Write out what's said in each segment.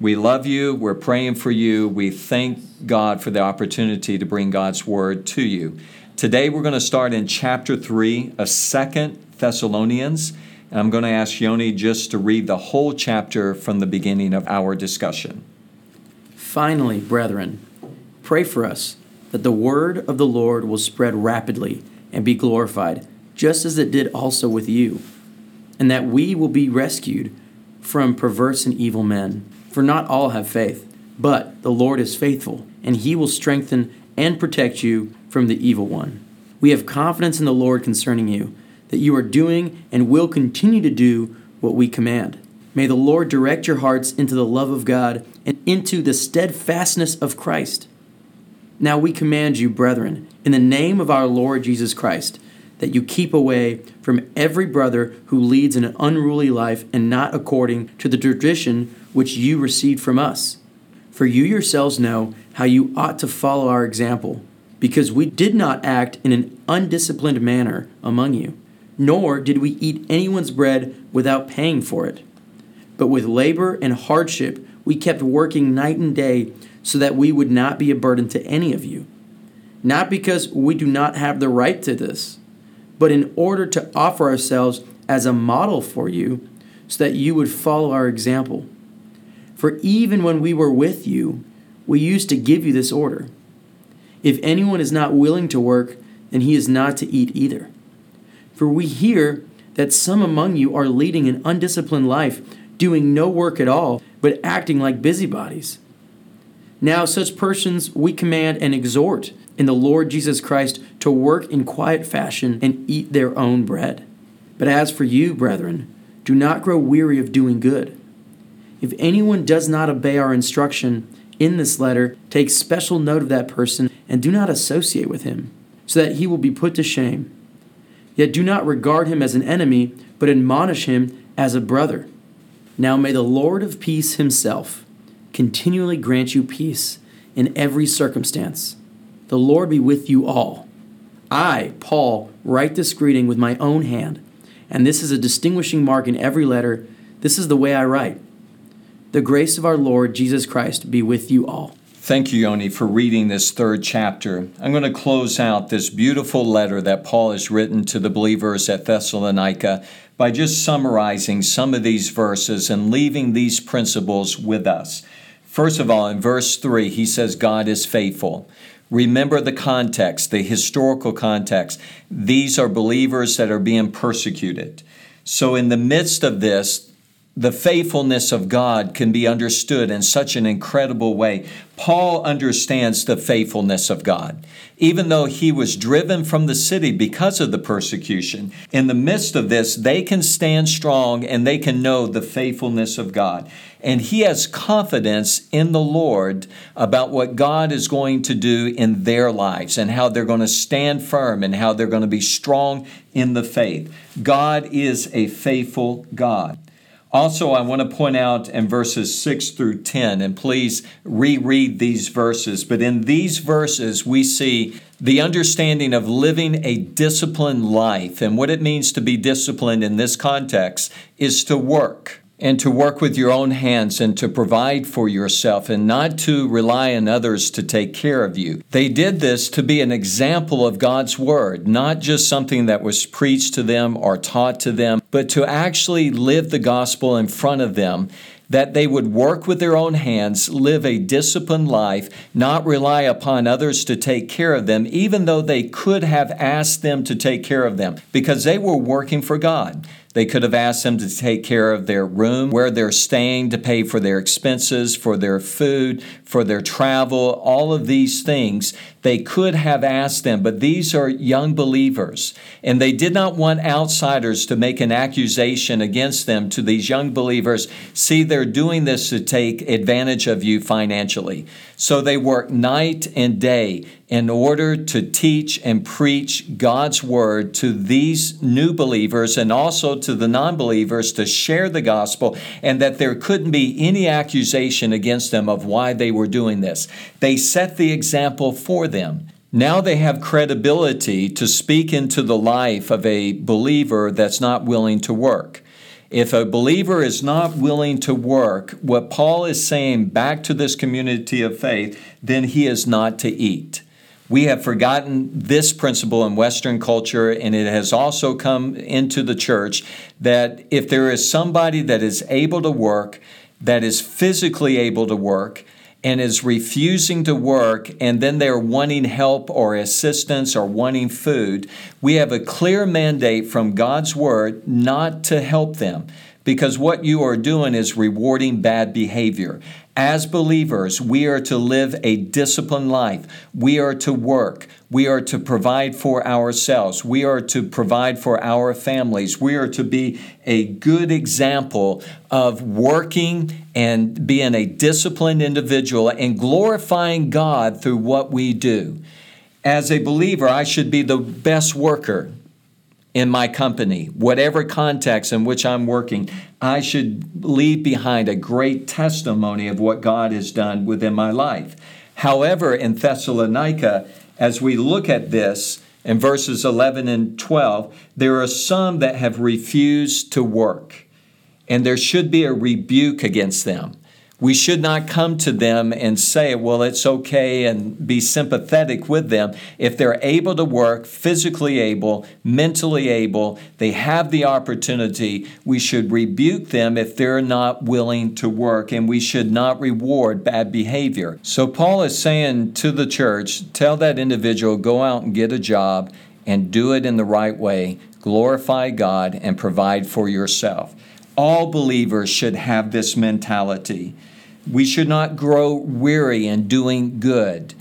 We love you. We're praying for you. We thank God for the opportunity to bring God's Word to you. Today we're going to start in chapter 3 of Second Thessalonians. And I'm going to ask Yoni just to read the whole chapter from the beginning of our discussion. Finally, brethren, pray for us that the word of the Lord will spread rapidly and be glorified, just as it did also with you, and that we will be rescued from perverse and evil men. For not all have faith, but the Lord is faithful, and he will strengthen and protect you from the evil one. We have confidence in the Lord concerning you that you are doing and will continue to do what we command. May the Lord direct your hearts into the love of God and into the steadfastness of Christ. Now we command you, brethren, in the name of our Lord Jesus Christ, that you keep away from every brother who leads an unruly life and not according to the tradition which you received from us. For you yourselves know how you ought to follow our example, because we did not act in an undisciplined manner among you nor did we eat anyone's bread without paying for it. But with labor and hardship, we kept working night and day so that we would not be a burden to any of you. Not because we do not have the right to this, but in order to offer ourselves as a model for you so that you would follow our example. For even when we were with you, we used to give you this order If anyone is not willing to work, then he is not to eat either. For we hear that some among you are leading an undisciplined life, doing no work at all, but acting like busybodies. Now, such persons we command and exhort in the Lord Jesus Christ to work in quiet fashion and eat their own bread. But as for you, brethren, do not grow weary of doing good. If anyone does not obey our instruction in this letter, take special note of that person and do not associate with him, so that he will be put to shame. Yet do not regard him as an enemy, but admonish him as a brother. Now may the Lord of peace himself continually grant you peace in every circumstance. The Lord be with you all. I, Paul, write this greeting with my own hand, and this is a distinguishing mark in every letter. This is the way I write. The grace of our Lord Jesus Christ be with you all. Thank you, Yoni, for reading this third chapter. I'm going to close out this beautiful letter that Paul has written to the believers at Thessalonica by just summarizing some of these verses and leaving these principles with us. First of all, in verse 3, he says, God is faithful. Remember the context, the historical context. These are believers that are being persecuted. So, in the midst of this, the faithfulness of God can be understood in such an incredible way. Paul understands the faithfulness of God. Even though he was driven from the city because of the persecution, in the midst of this, they can stand strong and they can know the faithfulness of God. And he has confidence in the Lord about what God is going to do in their lives and how they're going to stand firm and how they're going to be strong in the faith. God is a faithful God. Also, I want to point out in verses 6 through 10, and please reread these verses, but in these verses, we see the understanding of living a disciplined life. And what it means to be disciplined in this context is to work and to work with your own hands and to provide for yourself and not to rely on others to take care of you. They did this to be an example of God's Word, not just something that was preached to them or taught to them, but to actually live the gospel in front of them that they would work with their own hands, live a disciplined life, not rely upon others to take care of them, even though they could have asked them to take care of them, because they were working for God. They could have asked them to take care of their room, where they're staying, to pay for their expenses, for their food, for their travel, all of these things. They could have asked them, but these are young believers, and they did not want outsiders to make an accusation against them to these young believers. See, they're doing this to take advantage of you financially. So they work night and day in order to teach and preach God's word to these new believers and also to the non believers to share the gospel, and that there couldn't be any accusation against them of why they were doing this. They set the example for them. Now they have credibility to speak into the life of a believer that's not willing to work. If a believer is not willing to work, what Paul is saying back to this community of faith, then he is not to eat. We have forgotten this principle in Western culture, and it has also come into the church that if there is somebody that is able to work, that is physically able to work, and is refusing to work, and then they're wanting help or assistance or wanting food, we have a clear mandate from God's Word not to help them because what you are doing is rewarding bad behavior. As believers, we are to live a disciplined life. We are to work. We are to provide for ourselves. We are to provide for our families. We are to be a good example of working and being a disciplined individual and glorifying God through what we do. As a believer, I should be the best worker in my company, whatever context in which I'm working, I should leave behind a great testimony of what God has done within my life. However, in Thessalonica, as we look at this in verses 11 and 12, there are some that have refused to work, and there should be a rebuke against them. We should not come to them and say, well, it's okay, and be sympathetic with them. If they're able to work, physically able, mentally able, they have the opportunity, we should rebuke them if they're not willing to work, and we should not reward bad behavior. So, Paul is saying to the church, tell that individual, go out and get a job and do it in the right way, glorify God, and provide for yourself. All believers should have this mentality. We should not grow weary in doing good.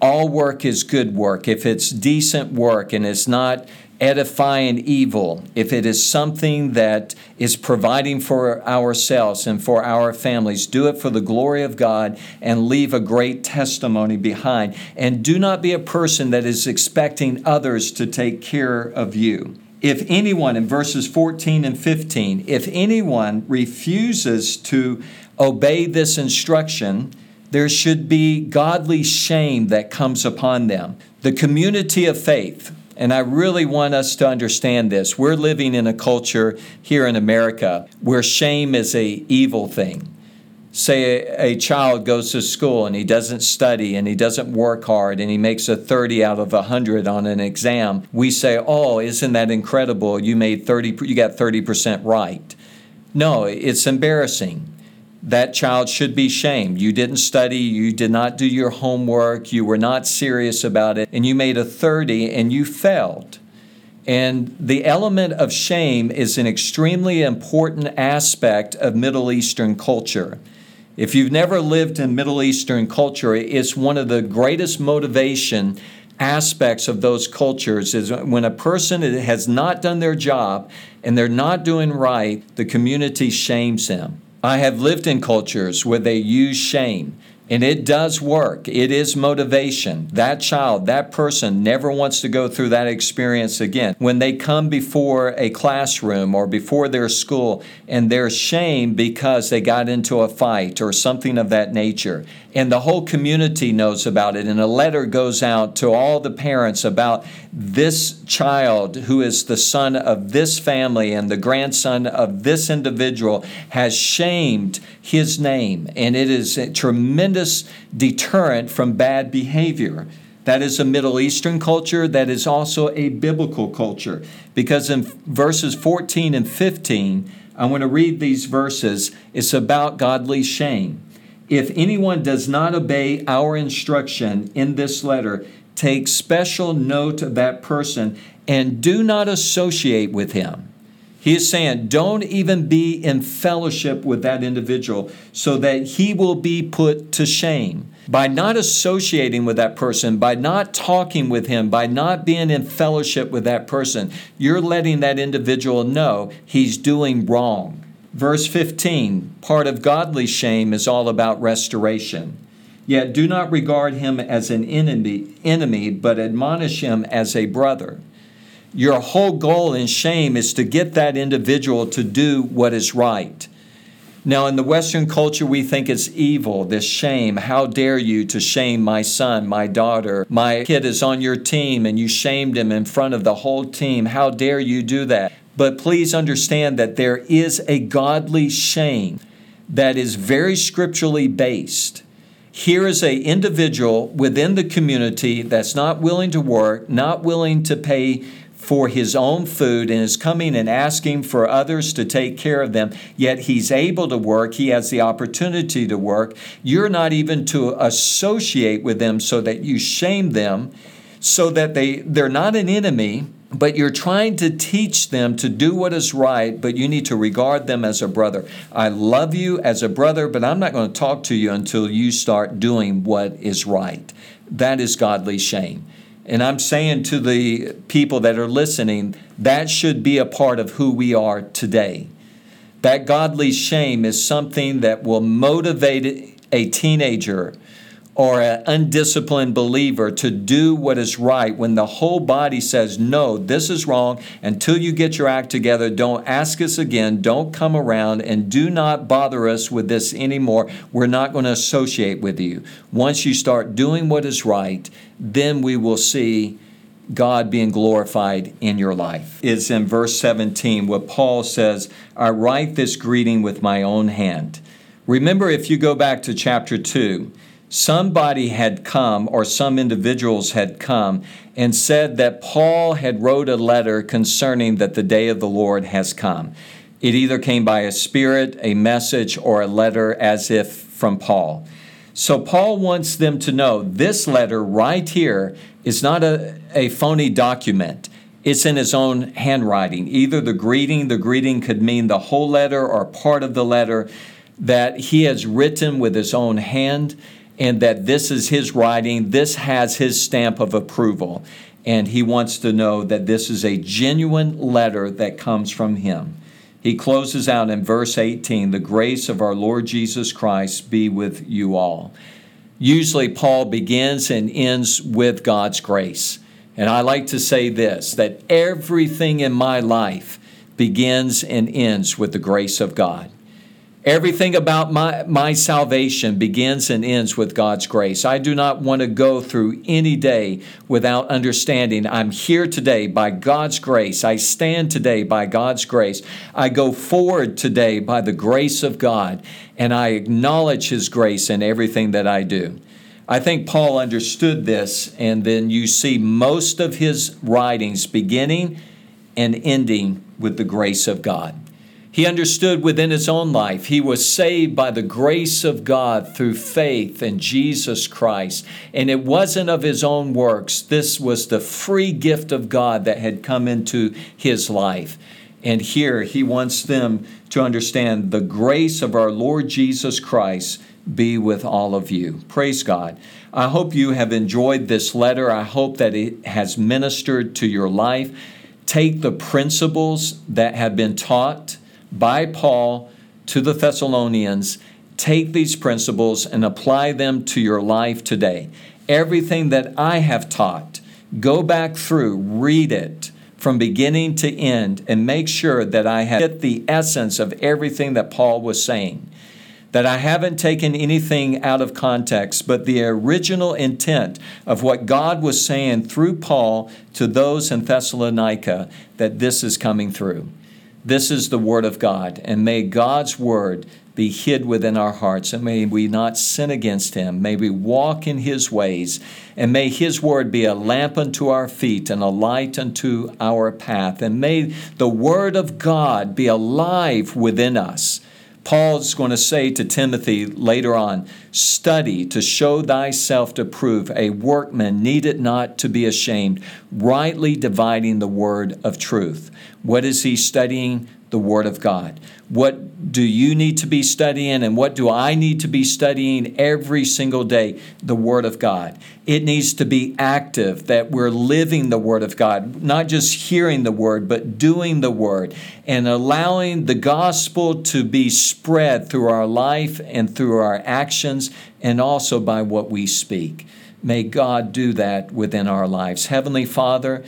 All work is good work. If it's decent work and it's not edifying evil, if it is something that is providing for ourselves and for our families, do it for the glory of God and leave a great testimony behind. And do not be a person that is expecting others to take care of you. If anyone, in verses 14 and 15, if anyone refuses to obey this instruction, there should be godly shame that comes upon them. The community of faith, and I really want us to understand this. We're living in a culture here in America where shame is a evil thing. Say a, a, child goes to school and he doesn't study and he doesn't work hard and he makes a 30 out of 100 on an exam. We say, "Oh, isn't that incredible? You made 30 you got 30% right." No, it's embarrassing that child should be shamed. You didn't study, you did not do your homework, you were not serious about it, and you made a 30 and you failed. And the element of shame is an extremely important aspect of Middle Eastern culture. If you've never lived in Middle Eastern culture, it's one of the greatest motivation aspects of those cultures is when a person has not done their job and they're not doing right, the community shames them. I have lived in cultures where they use shame. And it does work. It is motivation. That child, that person never wants to go through that experience again. When they come before a classroom or before their school and they're shamed because they got into a fight or something of that nature, and the whole community knows about it, and a letter goes out to all the parents about this child who is the son of this family and the grandson of this individual has shamed his name, and it is a tremendous deterrent from bad behavior. That is a Middle Eastern culture, that is also a biblical culture. Because in verses 14 and 15, I want to read these verses. It's about godly shame. If anyone does not obey our instruction in this letter, take special note of that person and do not associate with him. He is saying, don't even be in fellowship with that individual so that he will be put to shame. By not associating with that person, by not talking with him, by not being in fellowship with that person, you're letting that individual know he's doing wrong. Verse 15 part of godly shame is all about restoration. Yet do not regard him as an enemy, enemy, but admonish him as a brother. Your whole goal in shame is to get that individual to do what is right. Now, in the Western culture, we think it's evil, this shame. How dare you to shame my son, my daughter? My kid is on your team and you shamed him in front of the whole team. How dare you do that? But please understand that there is a godly shame that is very scripturally based. Here is an individual within the community that's not willing to work, not willing to pay for his own food and is coming and asking for others to take care of them, yet he's able to work, he has the opportunity to work. You're not even to associate with them so that you shame them, so that they, they're not an enemy, but you're trying to teach them to do what is right, but you need to regard them as a brother. I love you as a brother, but I'm not going to talk to you until you start doing what is right. That is godly shame. And I'm saying to the people that are listening, that should be a part of who we are today. That godly shame is something that will motivate a teenager or an undisciplined believer to do what is right when the whole body says, No, this is wrong. Until you get your act together, don't ask us again. Don't come around and do not bother us with this anymore. We're not going to associate with you. Once you start doing what is right, then we will see God being glorified in your life. It's in verse 17 what Paul says, I write this greeting with my own hand. Remember, if you go back to chapter 2, somebody had come or some individuals had come and said that Paul had wrote a letter concerning that the day of the Lord has come. It either came by a spirit, a message, or a letter as if from Paul. So Paul wants them to know this letter right here is not a, a phony document. It's in his own handwriting. Either the greeting, the greeting could mean the whole letter or part of the letter that he has written with his own hand and that this is his writing, this has his stamp of approval. And he wants to know that this is a genuine letter that comes from him. He closes out in verse 18 the grace of our Lord Jesus Christ be with you all. Usually, Paul begins and ends with God's grace. And I like to say this that everything in my life begins and ends with the grace of God. Everything about my, my salvation begins and ends with God's grace. I do not want to go through any day without understanding I'm here today by God's grace. I stand today by God's grace. I go forward today by the grace of God, and I acknowledge His grace in everything that I do. I think Paul understood this, and then you see most of his writings beginning and ending with the grace of God. He understood within his own life he was saved by the grace of God through faith in Jesus Christ. And it wasn't of his own works, this was the free gift of God that had come into his life. And here he wants them to understand the grace of our Lord Jesus Christ be with all of you. Praise God. I hope you have enjoyed this letter. I hope that it has ministered to your life. Take the principles that have been taught by Paul to the Thessalonians, take these principles and apply them to your life today. Everything that I have taught, go back through, read it from beginning to end, and make sure that I have hit the essence of everything that Paul was saying. That I haven't taken anything out of context, but the original intent of what God was saying through Paul to those in Thessalonica, that this is coming through. This is the Word of God, and may God's Word be hid within our hearts, and may we not sin against Him. May we walk in His ways, and may His Word be a lamp unto our feet and a light unto our path. And may the Word of God be alive within us. Paul's going to say to Timothy later on study to show thyself to prove a workman needed not to be ashamed, rightly dividing the word of truth. What is he studying? The Word of God. What do you need to be studying, and what do I need to be studying every single day? The Word of God. It needs to be active, that we're living the Word of God, not just hearing the Word, but doing the Word, and allowing the gospel to be spread through our life and through our actions, and also by what we speak. May God do that within our lives. Heavenly Father,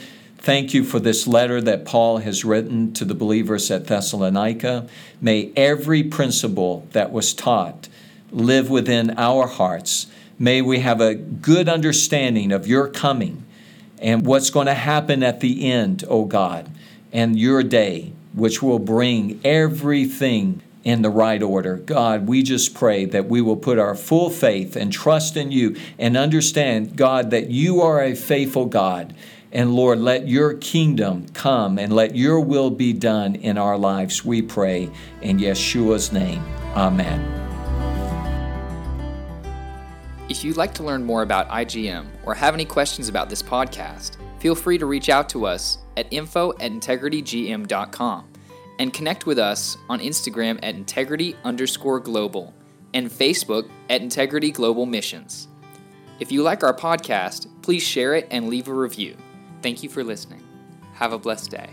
Thank you for this letter that Paul has written to the believers at Thessalonica. May every principle that was taught live within our hearts. May we have a good understanding of your coming and what's going to happen at the end, O oh God, and your day, which will bring everything in the right order. God, we just pray that we will put our full faith and trust in you and understand, God, that you are a faithful God and Lord, let your kingdom come and let your will be done in our lives, we pray. In Yeshua's name, amen. If you'd like to learn more about IGM or have any questions about this podcast, feel free to reach out to us at info at integritygm.com and connect with us on Instagram at integrity underscore global and Facebook at Integrity Global Missions. If you like our podcast, please share it and leave a review. Thank you for listening. Have a blessed day.